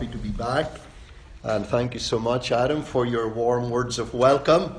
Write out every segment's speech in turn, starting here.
happy to be back. And thank you so much, Adam, for your warm words of welcome.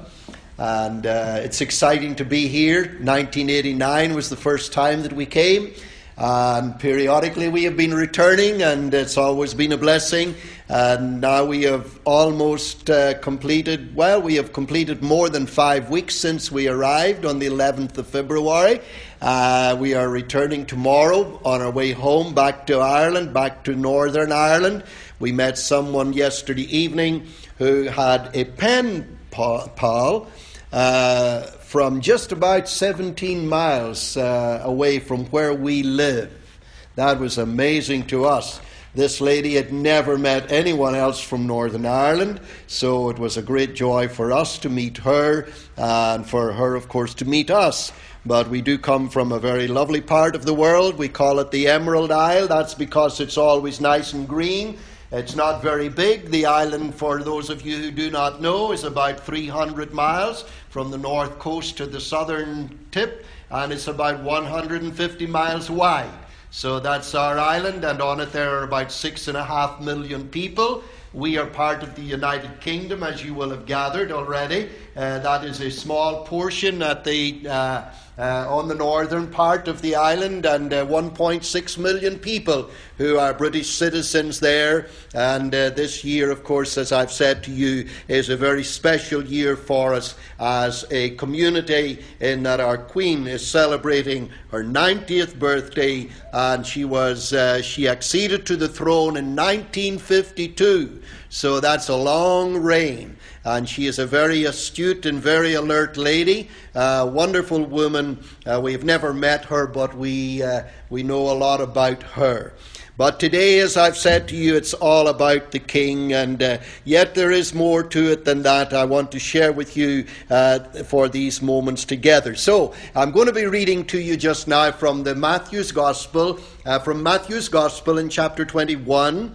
And uh, it's exciting to be here. 1989 was the first time that we came. And periodically we have been returning, and it's always been a blessing. And now we have almost uh, completed, well, we have completed more than five weeks since we arrived on the 11th of February. Uh, we are returning tomorrow on our way home back to Ireland, back to Northern Ireland. We met someone yesterday evening who had a pen pal uh, from just about 17 miles uh, away from where we live. That was amazing to us. This lady had never met anyone else from Northern Ireland, so it was a great joy for us to meet her and for her, of course, to meet us. But we do come from a very lovely part of the world. We call it the Emerald Isle. That's because it's always nice and green. It's not very big. The island, for those of you who do not know, is about 300 miles from the north coast to the southern tip, and it's about 150 miles wide. So that's our island, and on it there are about six and a half million people. We are part of the United Kingdom, as you will have gathered already. Uh, that is a small portion at the uh, uh, on the northern part of the island, and uh, 1.6 million people who are British citizens there. And uh, this year, of course, as I've said to you, is a very special year for us as a community, in that our Queen is celebrating her 90th birthday, and she was she acceded to the throne in 1952. So that's a long reign and she is a very astute and very alert lady, a wonderful woman. Uh, we've never met her, but we, uh, we know a lot about her. But today, as I've said to you, it's all about the King, and uh, yet there is more to it than that. I want to share with you uh, for these moments together. So, I'm going to be reading to you just now from the Matthew's Gospel, uh, from Matthew's Gospel in chapter 21.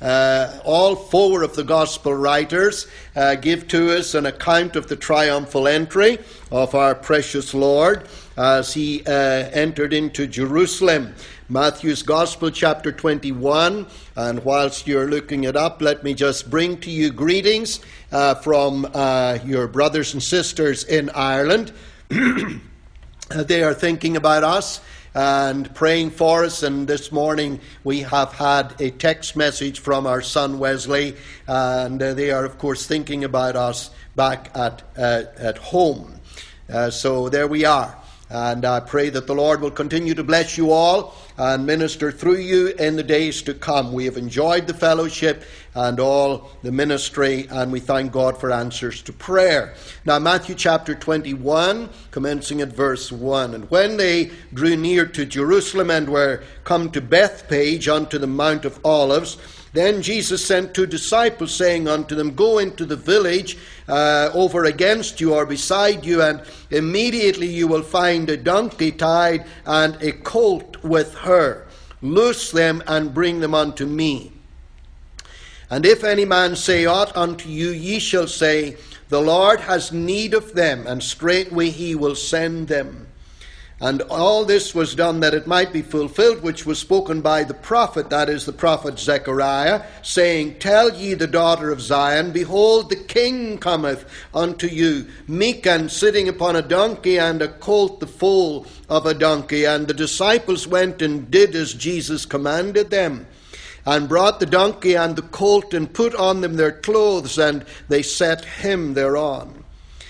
Uh, all four of the gospel writers uh, give to us an account of the triumphal entry of our precious Lord as he uh, entered into Jerusalem. Matthew's Gospel, chapter 21. And whilst you're looking it up, let me just bring to you greetings uh, from uh, your brothers and sisters in Ireland. they are thinking about us and praying for us. And this morning we have had a text message from our son Wesley, and uh, they are, of course, thinking about us back at, uh, at home. Uh, so there we are. And I pray that the Lord will continue to bless you all and minister through you in the days to come. We have enjoyed the fellowship and all the ministry, and we thank God for answers to prayer. Now, Matthew chapter 21, commencing at verse 1. And when they drew near to Jerusalem and were come to Bethphage unto the Mount of Olives, then Jesus sent two disciples, saying unto them, Go into the village uh, over against you or beside you, and immediately you will find a donkey tied and a colt with her. Loose them and bring them unto me. And if any man say aught unto you, ye shall say, The Lord has need of them, and straightway he will send them. And all this was done that it might be fulfilled, which was spoken by the prophet, that is, the prophet Zechariah, saying, Tell ye the daughter of Zion, Behold, the king cometh unto you, meek and sitting upon a donkey, and a colt the foal of a donkey. And the disciples went and did as Jesus commanded them, and brought the donkey and the colt, and put on them their clothes, and they set him thereon.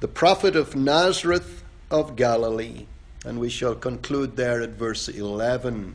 the prophet of Nazareth of Galilee. And we shall conclude there at verse 11.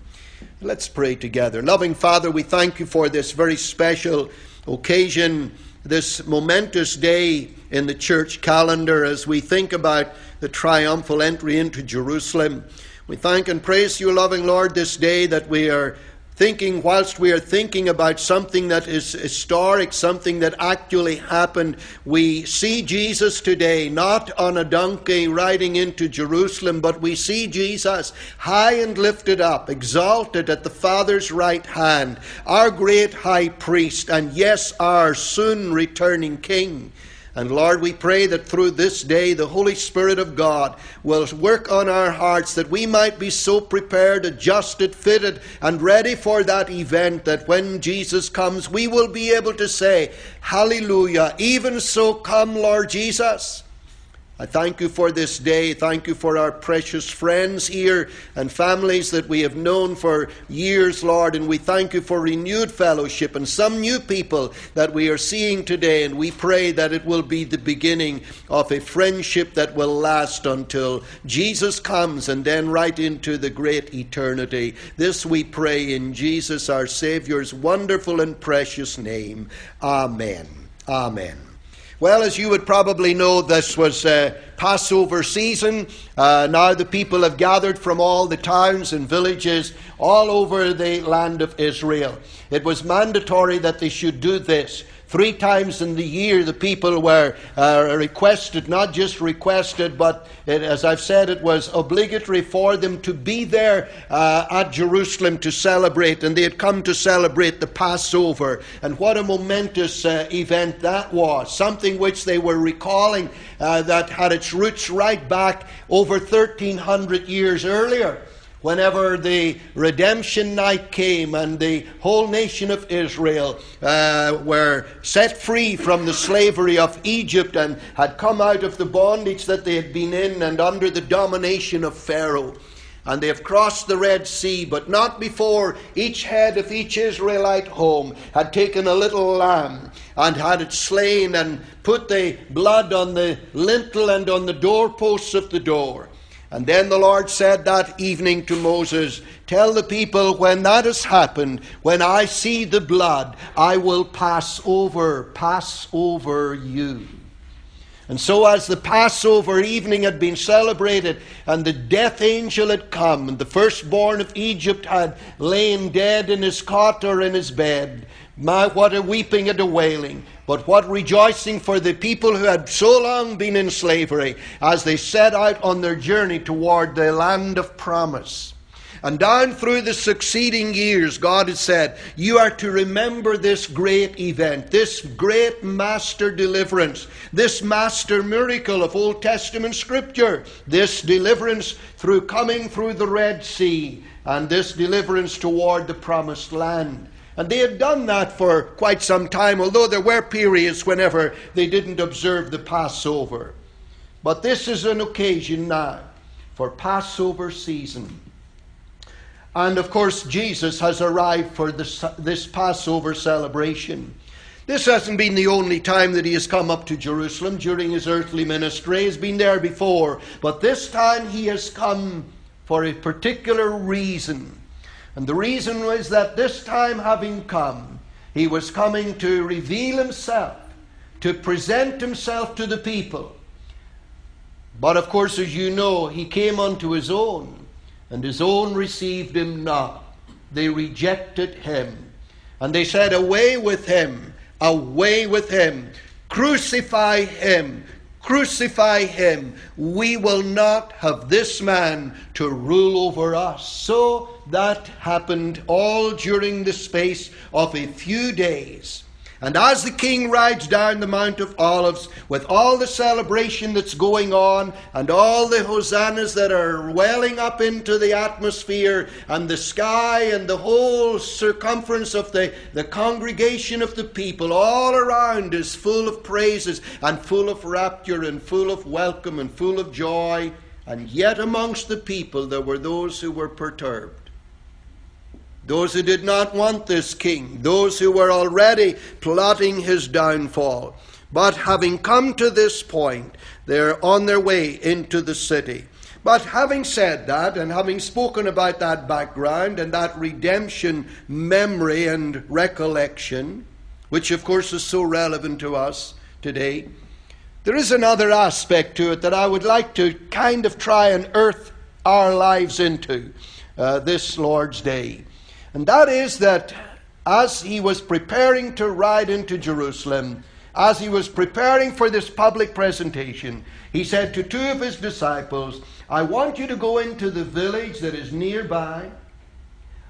Let's pray together. Loving Father, we thank you for this very special occasion, this momentous day in the church calendar as we think about the triumphal entry into Jerusalem. We thank and praise you, loving Lord, this day that we are thinking, whilst we are thinking about something that is historic, something that actually happened, we see Jesus today not on a donkey riding into Jerusalem, but we see Jesus high and lifted up, exalted at the Father's right hand, our great high priest, and yes, our soon returning King. And Lord, we pray that through this day the Holy Spirit of God will work on our hearts that we might be so prepared, adjusted, fitted, and ready for that event that when Jesus comes, we will be able to say, Hallelujah, even so come, Lord Jesus. I thank you for this day. Thank you for our precious friends here and families that we have known for years, Lord. And we thank you for renewed fellowship and some new people that we are seeing today. And we pray that it will be the beginning of a friendship that will last until Jesus comes and then right into the great eternity. This we pray in Jesus, our Savior's wonderful and precious name. Amen. Amen. Well, as you would probably know, this was uh, Passover season. Uh, now the people have gathered from all the towns and villages all over the land of Israel. It was mandatory that they should do this. Three times in the year, the people were uh, requested, not just requested, but it, as I've said, it was obligatory for them to be there uh, at Jerusalem to celebrate. And they had come to celebrate the Passover. And what a momentous uh, event that was. Something which they were recalling uh, that had its roots right back over 1300 years earlier whenever the redemption night came and the whole nation of Israel uh, were set free from the slavery of Egypt and had come out of the bondage that they had been in and under the domination of Pharaoh. And they have crossed the Red Sea, but not before each head of each Israelite home had taken a little lamb and had it slain and put the blood on the lintel and on the doorposts of the door. And then the Lord said that evening to Moses, Tell the people when that has happened, when I see the blood, I will pass over, pass over you. And so, as the Passover evening had been celebrated, and the death angel had come, and the firstborn of Egypt had lain dead in his cot or in his bed, my, what a weeping and a wailing. But what rejoicing for the people who had so long been in slavery as they set out on their journey toward the land of promise. And down through the succeeding years, God has said, You are to remember this great event, this great master deliverance, this master miracle of Old Testament Scripture, this deliverance through coming through the Red Sea, and this deliverance toward the promised land. And they had done that for quite some time, although there were periods whenever they didn't observe the Passover. But this is an occasion now for Passover season. And of course, Jesus has arrived for this, this Passover celebration. This hasn't been the only time that he has come up to Jerusalem during his earthly ministry. He's been there before. But this time he has come for a particular reason. And the reason was that this time having come, he was coming to reveal himself, to present himself to the people. But of course, as you know, he came unto his own, and his own received him not. They rejected him. And they said, Away with him, away with him, crucify him, Crucify him. We will not have this man to rule over us. So that happened all during the space of a few days. And as the king rides down the Mount of Olives with all the celebration that's going on and all the hosannas that are welling up into the atmosphere and the sky and the whole circumference of the, the congregation of the people all around is full of praises and full of rapture and full of welcome and full of joy. And yet amongst the people there were those who were perturbed those who did not want this king, those who were already plotting his downfall. But having come to this point, they're on their way into the city. But having said that, and having spoken about that background and that redemption memory and recollection, which of course is so relevant to us today, there is another aspect to it that I would like to kind of try and earth our lives into uh, this Lord's Day. And that is that as he was preparing to ride into Jerusalem, as he was preparing for this public presentation, he said to two of his disciples, I want you to go into the village that is nearby,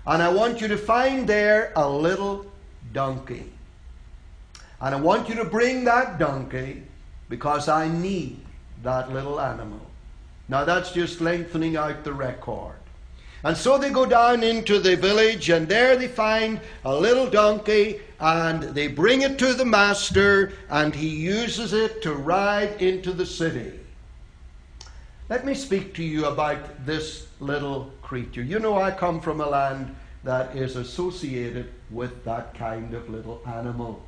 and I want you to find there a little donkey. And I want you to bring that donkey because I need that little animal. Now that's just lengthening out the record. And so they go down into the village, and there they find a little donkey, and they bring it to the master, and he uses it to ride into the city. Let me speak to you about this little creature. You know, I come from a land that is associated with that kind of little animal.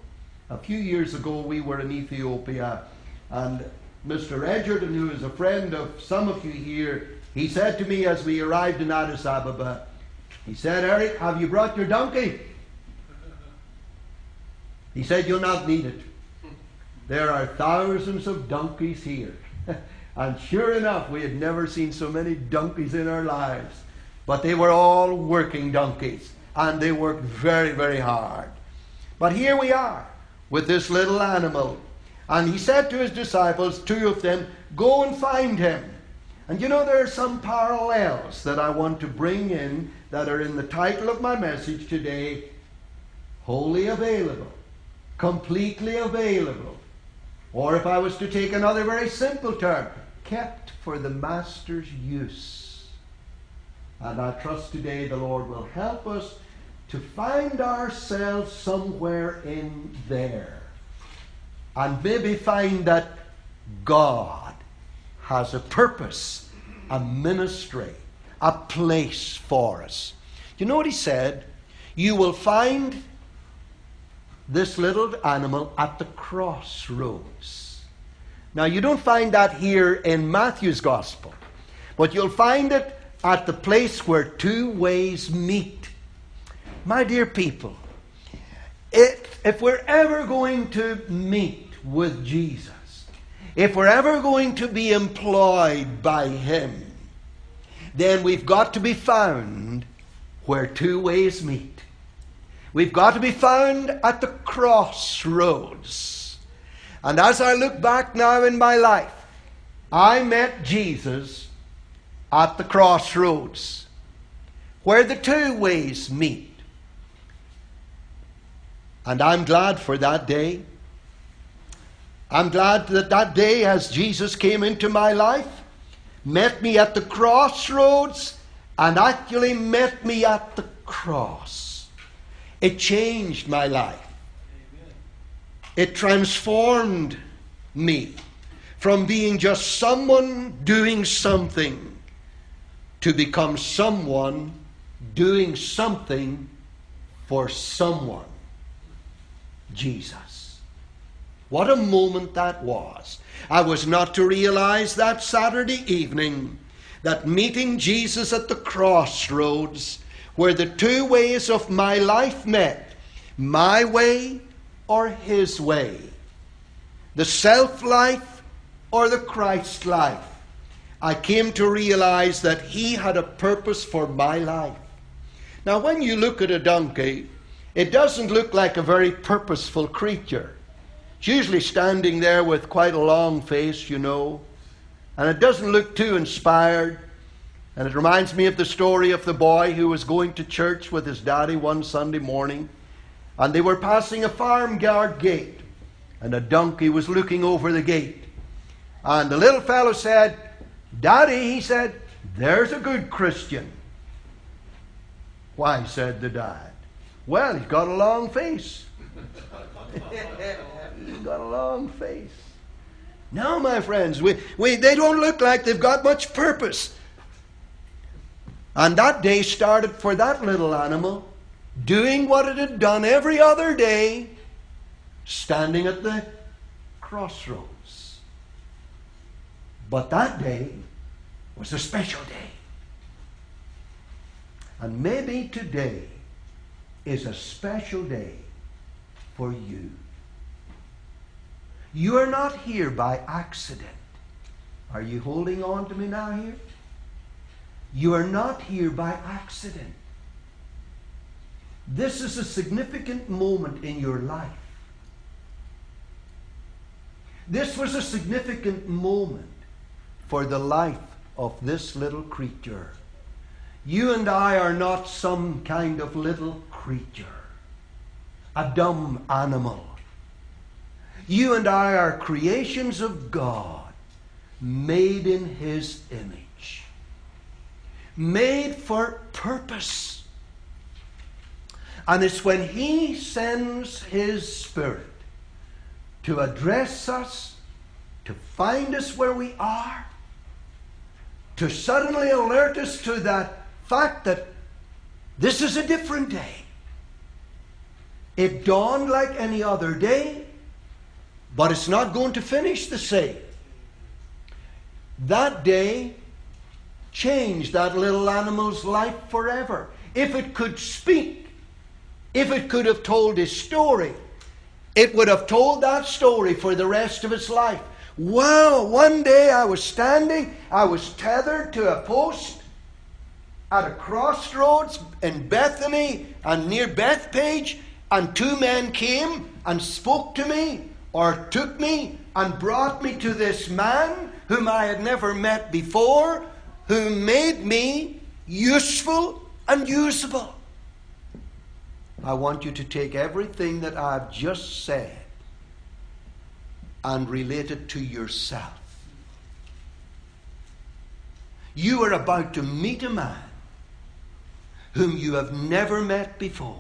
A few years ago, we were in Ethiopia, and Mr. Edgerton, who is a friend of some of you here, he said to me as we arrived in Addis Ababa, he said, Eric, have you brought your donkey? He said, You'll not need it. There are thousands of donkeys here. and sure enough, we had never seen so many donkeys in our lives. But they were all working donkeys, and they worked very, very hard. But here we are with this little animal. And he said to his disciples, two of them, Go and find him. And you know, there are some parallels that I want to bring in that are in the title of my message today wholly available, completely available. Or if I was to take another very simple term, kept for the Master's use. And I trust today the Lord will help us to find ourselves somewhere in there. And maybe find that God has a purpose, a ministry, a place for us. You know what he said? You will find this little animal at the crossroads. Now, you don't find that here in Matthew's gospel, but you'll find it at the place where two ways meet. My dear people, it, if we're ever going to meet with Jesus, if we're ever going to be employed by Him, then we've got to be found where two ways meet. We've got to be found at the crossroads. And as I look back now in my life, I met Jesus at the crossroads where the two ways meet. And I'm glad for that day. I'm glad that that day, as Jesus came into my life, met me at the crossroads, and actually met me at the cross. It changed my life. It transformed me from being just someone doing something to become someone doing something for someone. Jesus. What a moment that was. I was not to realize that Saturday evening that meeting Jesus at the crossroads, where the two ways of my life met my way or his way, the self life or the Christ life. I came to realize that he had a purpose for my life. Now, when you look at a donkey, it doesn't look like a very purposeful creature. It's usually standing there with quite a long face, you know, and it doesn't look too inspired. And it reminds me of the story of the boy who was going to church with his daddy one Sunday morning, and they were passing a farmyard gate, and a donkey was looking over the gate. And the little fellow said, Daddy, he said, there's a good Christian. Why, said the dad. Well, he's got a long face. He's got a long face. No, my friends, we, we, they don't look like they've got much purpose. And that day started for that little animal, doing what it had done every other day, standing at the crossroads. But that day was a special day. And maybe today is a special day for you. You are not here by accident. Are you holding on to me now here? You are not here by accident. This is a significant moment in your life. This was a significant moment for the life of this little creature. You and I are not some kind of little creature, a dumb animal. You and I are creations of God, made in His image, made for purpose. And it's when He sends His Spirit to address us, to find us where we are, to suddenly alert us to that fact that this is a different day. It dawned like any other day, but it's not going to finish the same. That day changed that little animal's life forever. If it could speak, if it could have told his story, it would have told that story for the rest of its life. Wow, one day I was standing, I was tethered to a post at a crossroads in Bethany and near Bethphage, and two men came and spoke to me or took me and brought me to this man whom I had never met before, who made me useful and usable. I want you to take everything that I've just said and relate it to yourself. You are about to meet a man whom you have never met before.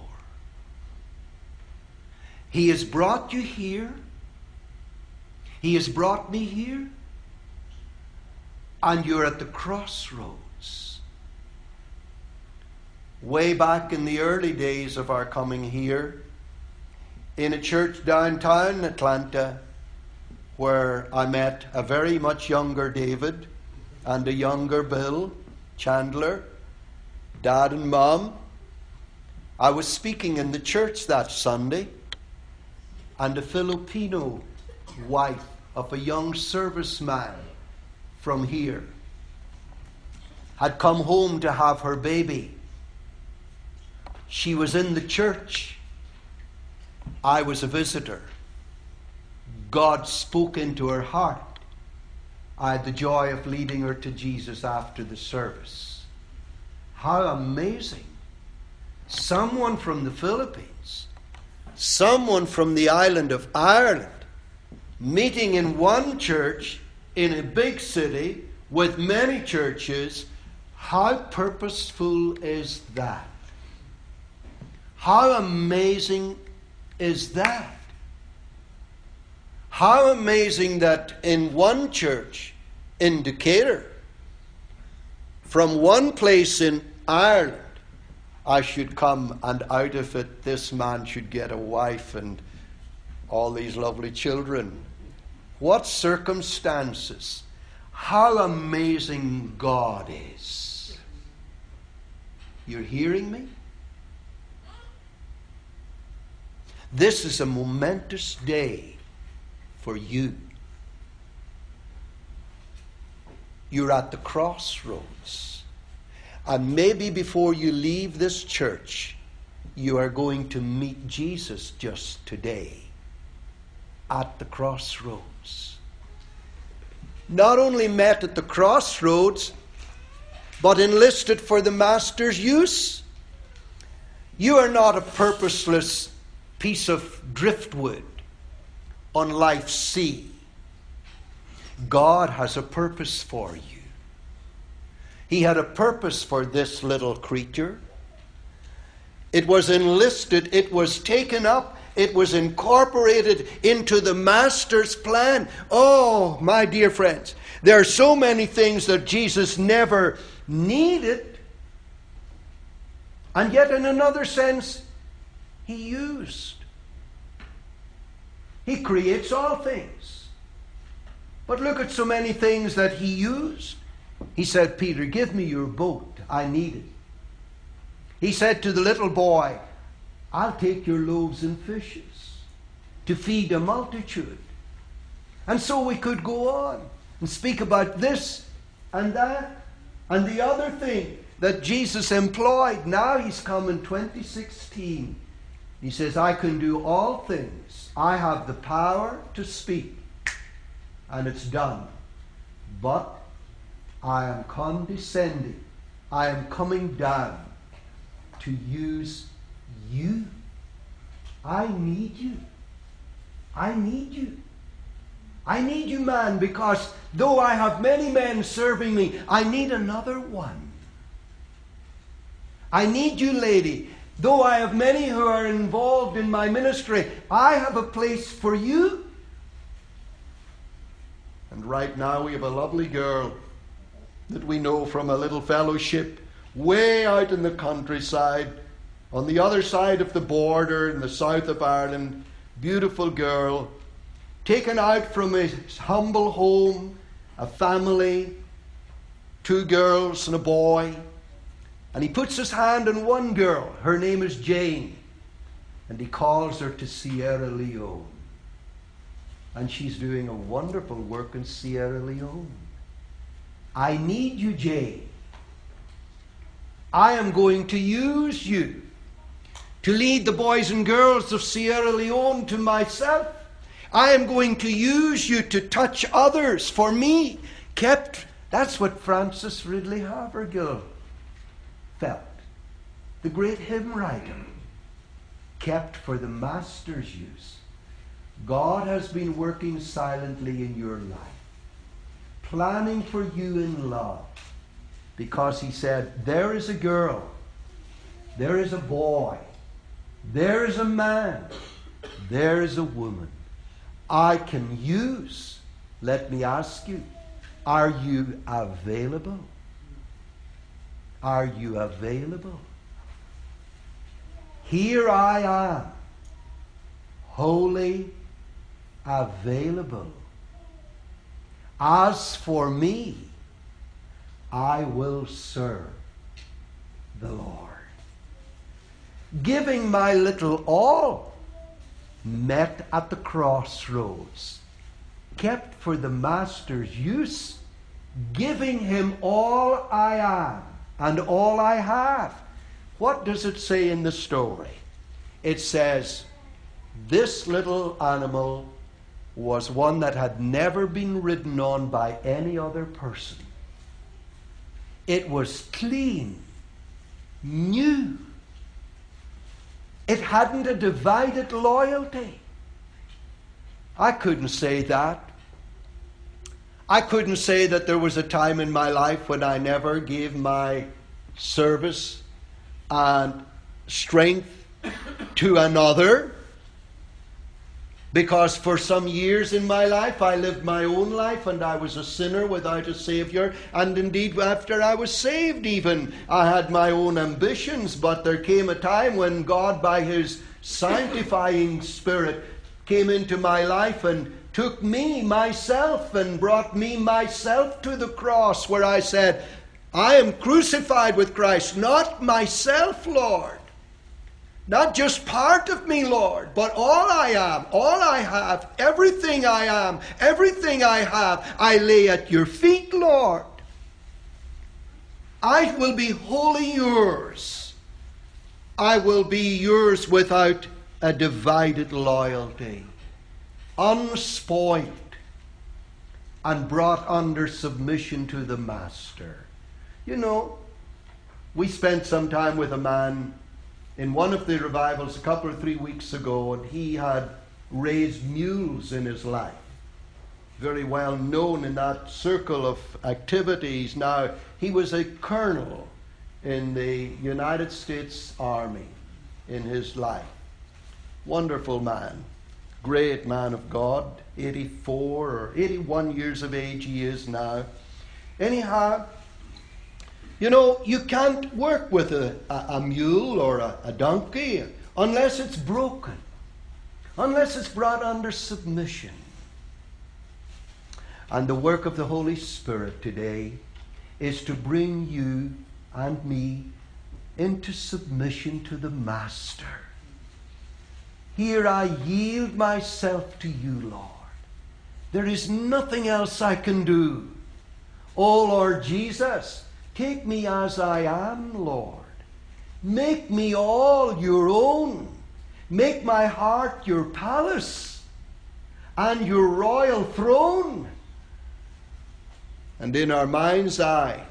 He has brought you here. He has brought me here. And you're at the crossroads. Way back in the early days of our coming here, in a church downtown Atlanta, where I met a very much younger David and a younger Bill Chandler dad and mom. I was speaking in the church that Sunday, and a Filipino wife of a young serviceman from here had come home to have her baby. She was in the church. I was a visitor. God spoke into her heart. I had the joy of leading her to Jesus after the service. How amazing. Someone from the Philippines, someone from the island of Ireland, meeting in one church in a big city with many churches. How purposeful is that? How amazing is that? How amazing that in one church in Decatur, from one place in Ireland, I should come, and out of it, this man should get a wife and all these lovely children. What circumstances! How amazing God is. You're hearing me? This is a momentous day for you. You're at the crossroads. And maybe before you leave this church, you are going to meet Jesus just today at the crossroads. Not only met at the crossroads, but enlisted for the Master's use. You are not a purposeless piece of driftwood on life's sea. God has a purpose for you. He had a purpose for this little creature. It was enlisted, it was taken up, it was incorporated into the Master's plan. Oh, my dear friends, there are so many things that Jesus never needed, and yet, in another sense, He used. He creates all things. But look at so many things that he used. He said, Peter, give me your boat. I need it. He said to the little boy, I'll take your loaves and fishes to feed a multitude. And so we could go on and speak about this and that and the other thing that Jesus employed. Now he's come in 2016. He says, I can do all things. I have the power to speak. And it's done. But I am condescending. I am coming down to use you. I need you. I need you. I need you, man, because though I have many men serving me, I need another one. I need you, lady. Though I have many who are involved in my ministry, I have a place for you. And right now we have a lovely girl that we know from a little fellowship way out in the countryside, on the other side of the border in the south of Ireland. Beautiful girl, taken out from his humble home, a family, two girls and a boy. And he puts his hand on one girl. Her name is Jane. And he calls her to Sierra Leone. And she's doing a wonderful work in Sierra Leone. I need you, Jane. I am going to use you to lead the boys and girls of Sierra Leone to myself. I am going to use you to touch others for me. Kept, that's what Frances Ridley Havergal felt. The great hymn writer, kept for the Master's use. God has been working silently in your life, planning for you in love, because He said, There is a girl, there is a boy, there is a man, there is a woman I can use. Let me ask you, are you available? Are you available? Here I am, wholly available. As for me, I will serve the Lord. Giving my little all, met at the crossroads, kept for the Master's use, giving him all I am and all I have. What does it say in the story? It says, This little animal was one that had never been ridden on by any other person. It was clean, new. It hadn't a divided loyalty. I couldn't say that. I couldn't say that there was a time in my life when I never gave my service and strength to another. Because for some years in my life I lived my own life and I was a sinner without a Savior. And indeed, after I was saved, even, I had my own ambitions. But there came a time when God, by His sanctifying Spirit, came into my life and took me, myself, and brought me, myself, to the cross where I said, I am crucified with Christ, not myself, Lord. Not just part of me, Lord, but all I am, all I have, everything I am, everything I have, I lay at your feet, Lord. I will be wholly yours. I will be yours without a divided loyalty unspoiled, and brought under submission to the Master. You know, we spent some time with a man in one of the revivals a couple or three weeks ago, and he had raised mules in his life. Very well known in that circle of activities. Now, he was a colonel in the United States Army in his life. Wonderful man great man of God, 84 or 81 years of age he is now. Anyhow, you know, you can't work with a, a, a mule or a, a donkey unless it's broken, unless it's brought under submission. And the work of the Holy Spirit today is to bring you and me into submission to the Master. Here I yield myself to you, Lord. There is nothing else I can do. Oh, Lord Jesus, Take me as I am, Lord. Make me all your own. Make my heart your palace and your royal throne. And in our mind's eye,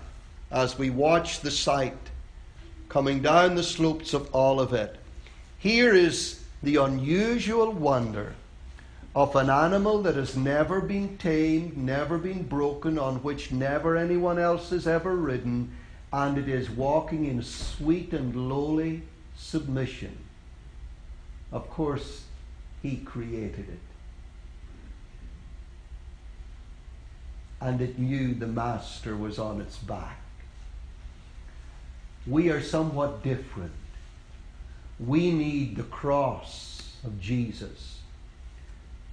as we watch the sight coming down the slopes of Olivet, here is the unusual wonder of an animal that has never been tamed, never been broken, on which never anyone else has ever ridden, and it is walking in sweet and lowly submission. Of course, He created it. And it knew the Master was on its back. We are somewhat different. We need the cross of Jesus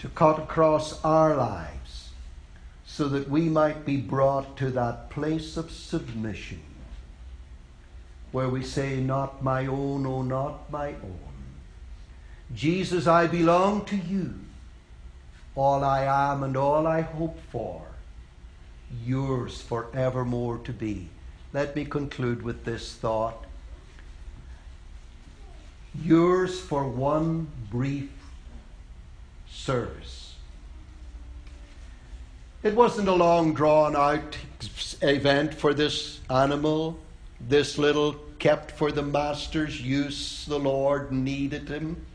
to cut across our lives so that we might be brought to that place of submission where we say, Not my own, oh, not my own. Jesus, I belong to you. All I am and all I hope for, yours forevermore to be. Let me conclude with this thought. Yours for one brief service. It wasn't a long drawn out event for this animal, this little kept for the master's use. The Lord needed him.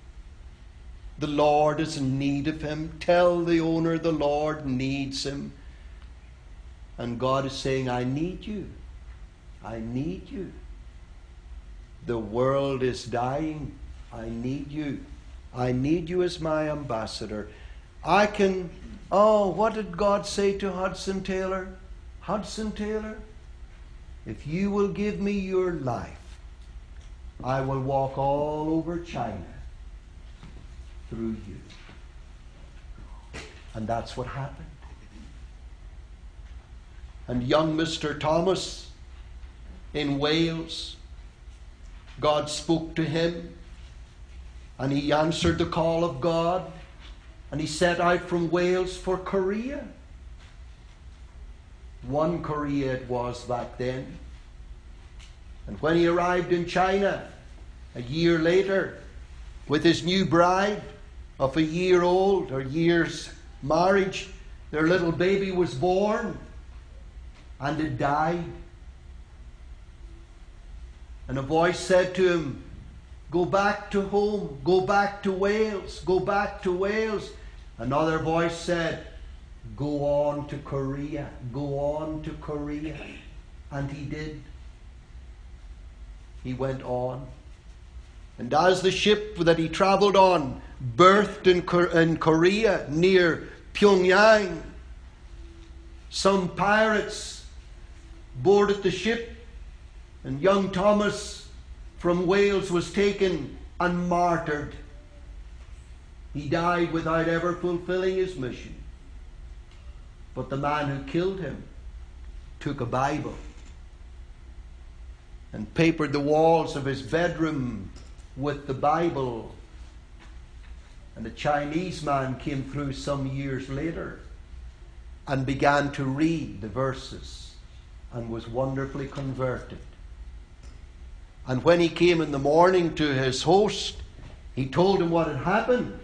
The Lord is in need of him. Tell the owner the Lord needs him. And God is saying, I need you. I need you. The world is dying. I need you. I need you as my ambassador. I can. Oh, what did God say to Hudson Taylor? Hudson Taylor, if you will give me your life, I will walk all over China through you. And that's what happened. And young Mr. Thomas in Wales, God spoke to him and he answered the call of God and he set out from Wales for Korea. One Korea it was back then. And when he arrived in China a year later with his new bride of a year old or year's marriage, their little baby was born and it died. And a voice said to him, Go back to home, go back to Wales, go back to Wales. Another voice said, Go on to Korea, go on to Korea. And he did. He went on. And as the ship that he travelled on berthed in, in Korea near Pyongyang, some pirates boarded the ship, and young Thomas from Wales was taken and martyred. He died without ever fulfilling his mission. But the man who killed him took a Bible and papered the walls of his bedroom with the Bible. And a Chinese man came through some years later and began to read the verses and was wonderfully converted. And when he came in the morning to his host, he told him what had happened.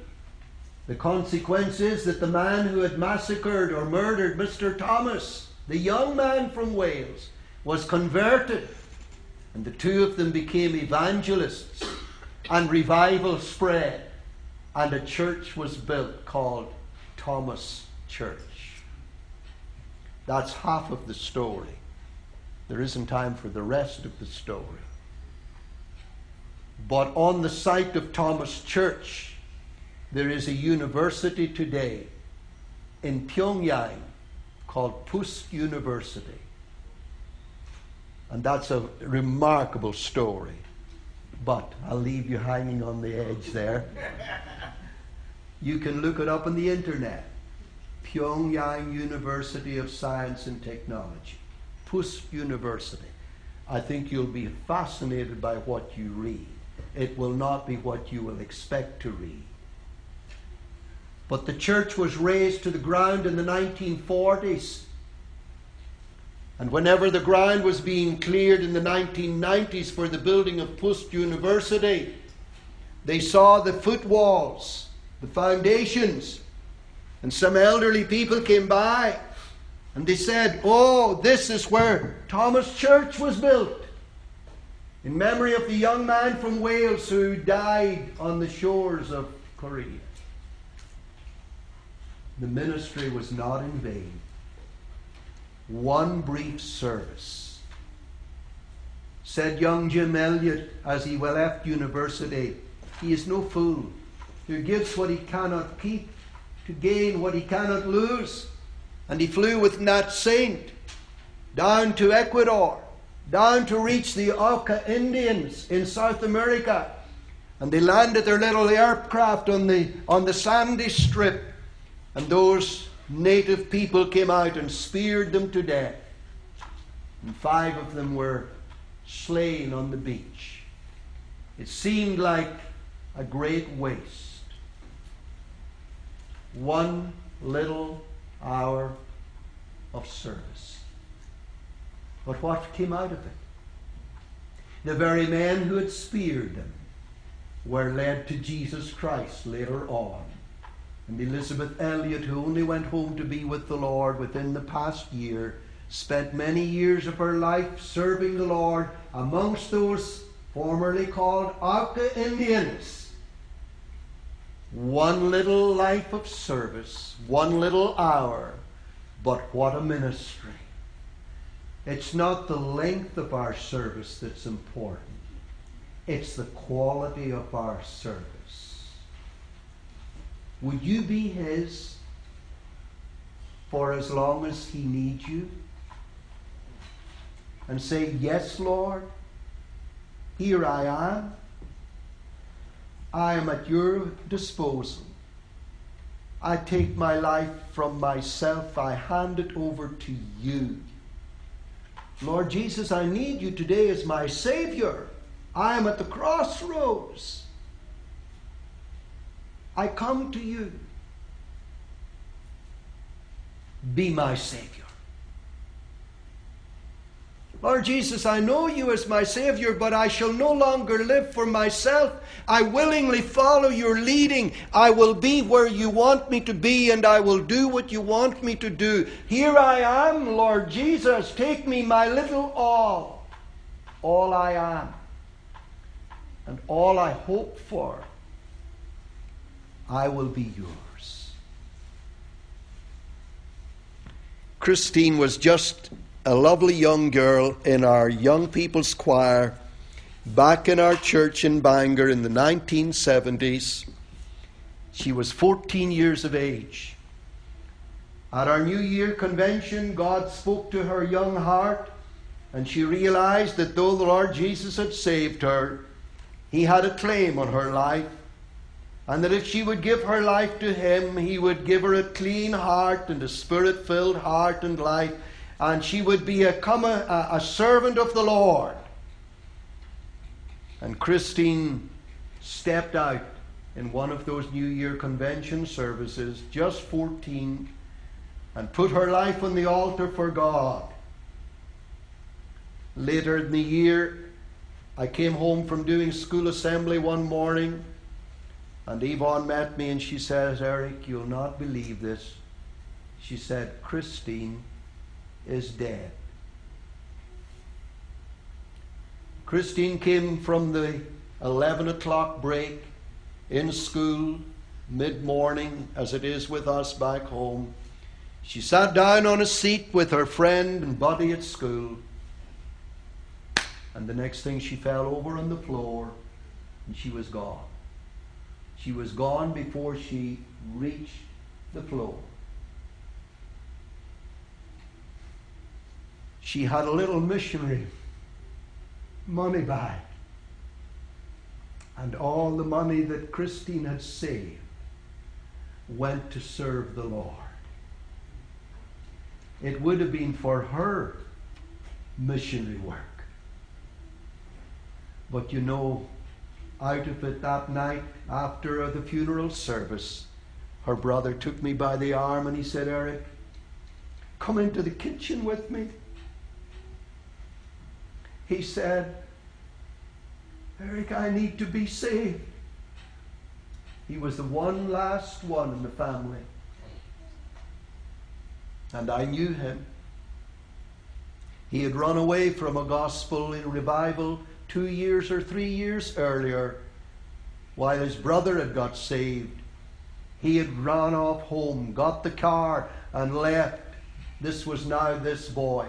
The consequence is that the man who had massacred or murdered Mr. Thomas, the young man from Wales, was converted and the two of them became evangelists, and revival spread, and a church was built called Thomas Church. That's half of the story. There isn't time for the rest of the story. But on the site of Thomas Church, there is a university today in Pyongyang called PUST University. And that's a remarkable story. But I'll leave you hanging on the edge there. You can look it up on the internet. Pyongyang University of Science and Technology. PUST University. I think you'll be fascinated by what you read. It will not be what you will expect to read. But the church was razed to the ground in the 1940s And whenever the ground was being cleared in the 1990s for the building of Pust University, they saw the foot walls, the foundations, and some elderly people came by and they said, Oh, this is where Thomas Church was built. In memory of the young man from Wales who died on the shores of Korea. The ministry was not in vain. One brief service. Said young Jim Elliot as he left university, he is no fool who gives what he cannot keep to gain what he cannot lose. And he flew with Nat Saint down to Ecuador, down to reach the Auca Indians in South America. And they landed their little aircraft on the, on the sandy strip. And those native people came out and speared them to death. And five of them were slain on the beach. It seemed like a great waste. One little hour of service. But what came out of it? The very men who had speared them were led to Jesus Christ later on. And Elisabeth Elliot, who only went home to be with the Lord within the past year, spent many years of her life serving the Lord amongst those formerly called Auca Indians. One little life of service, one little hour, but what a ministry. It's not the length of our service that's important, it's the quality of our service. Would you be His for as long as He needs you? And say, Yes, Lord, here I am. I am at your disposal. I take my life from myself, I hand it over to you. Lord Jesus, I need you today as my Savior. I am at the crossroads. I come to you. Be my Savior. Lord Jesus, I know you as my Savior, but I shall no longer live for myself. I willingly follow your leading. I will be where you want me to be, and I will do what you want me to do. Here I am, Lord Jesus. Take me, my little all, all I am, and all I hope for. I will be yours. Christine was just a lovely young girl in our young people's choir back in our church in Bangor in the 1970s. She was 14 years of age. At our New Year convention, God spoke to her young heart, and she realized that though the Lord Jesus had saved her, He had a claim on her life and that if she would give her life to him, he would give her a clean heart and a spirit filled heart and life, and she would become a, a servant of the Lord. And Christine stepped out in one of those New Year convention services, just 14, and put her life on the altar for God. Later in the year, I came home from doing school assembly one morning and Yvonne met me and she says, Eric, you'll not believe this. She said, Christine is dead. Christine came from the 11 o'clock break in school, mid morning, as it is with us back home. She sat down on a seat with her friend and buddy at school. And the next thing she fell over on the floor and she was gone. She was gone before she reached the floor. She had a little missionary money bag. And all the money that Christine had saved went to serve the Lord. It would have been for her missionary work. But you know, out of it that night after the funeral service, her brother took me by the arm and he said, Eric, come into the kitchen with me. He said, Eric, I need to be saved. He was the one last one in the family. And I knew him. He had run away from a gospel in revival two years or three years earlier while his brother had got saved. He had run off home, got the car, and left. This was now this boy,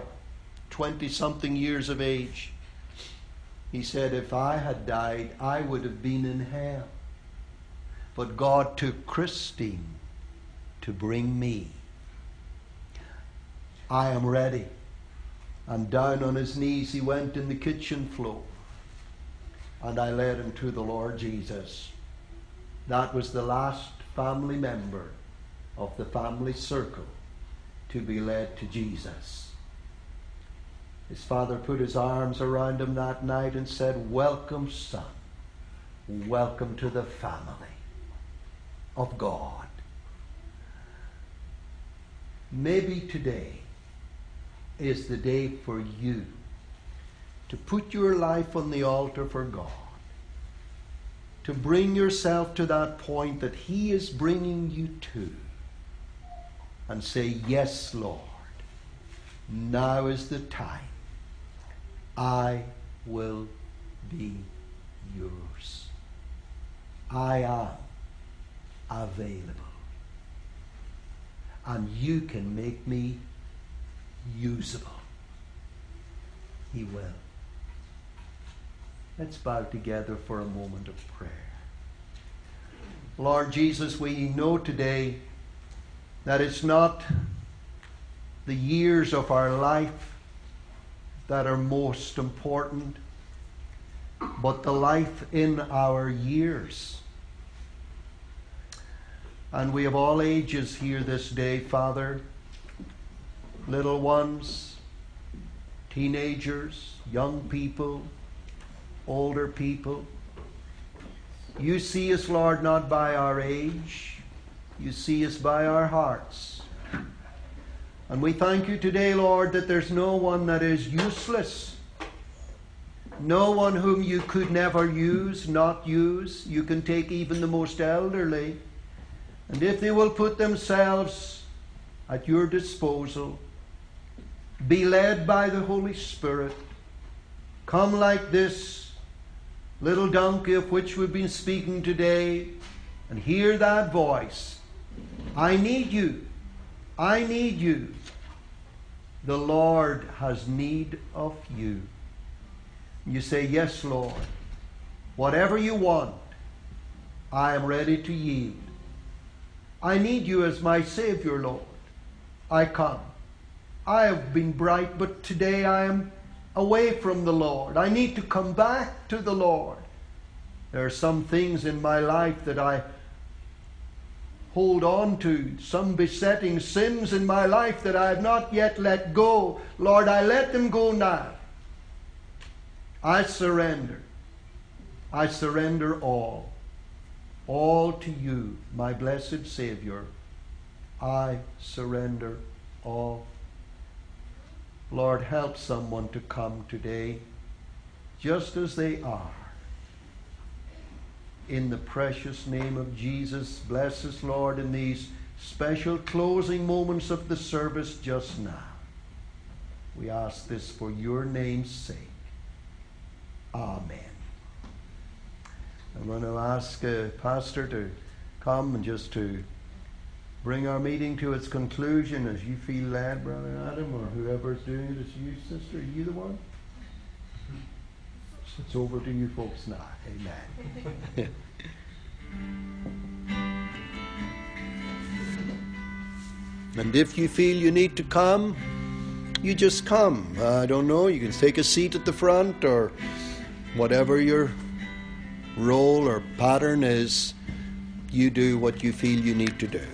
20 something years of age. He said, If I had died, I would have been in hell. But God took Christine to bring me. I am ready. And down on his knees he went in the kitchen floor. And I led him to the Lord Jesus. That was the last family member of the family circle to be led to Jesus. His father put his arms around him that night and said, Welcome, son. Welcome to the family of God. Maybe today is the day for you to put your life on the altar for God, to bring yourself to that point that He is bringing you to, and say, Yes, Lord, now is the time. I will be yours. I am available. And you can make me usable. He will. Let's bow together for a moment of prayer. Lord Jesus, we know today that it's not the years of our life that are most important, but the life in our years. And we have all ages here this day, Father. Little ones, teenagers, young people, older people. You see us, Lord, not by our age. You see us by our hearts. And we thank you today, Lord, that there's no one that is useless. No one whom you could never use, not use. You can take even the most elderly. And if they will put themselves at your disposal, be led by the Holy Spirit, come like this little donkey of which we've been speaking today, and hear that voice. I need you. I need you. The Lord has need of you. You say, Yes, Lord. Whatever you want, I am ready to yield. I need you as my Savior, Lord. I come. I have been bright, but today I am away from the Lord. I need to come back to the Lord. There are some things in my life that I hold on to, some besetting sins in my life that I have not yet let go. Lord, I let them go now. I surrender. I surrender all. All to you, my blessed Savior. I surrender all. Lord, help someone to come today just as they are. In the precious name of Jesus, bless us, Lord, in these special closing moments of the service just now. We ask this for your name's sake. Amen. I'm going to ask uh, Pastor to come and just to bring our meeting to its conclusion as you feel led, Brother Adam, or whoever's doing it. Is you, sister? Are you the one? It's over to you folks now. Amen. and if you feel you need to come, you just come. I don't know, you can take a seat at the front or whatever your role or pattern is, you do what you feel you need to do.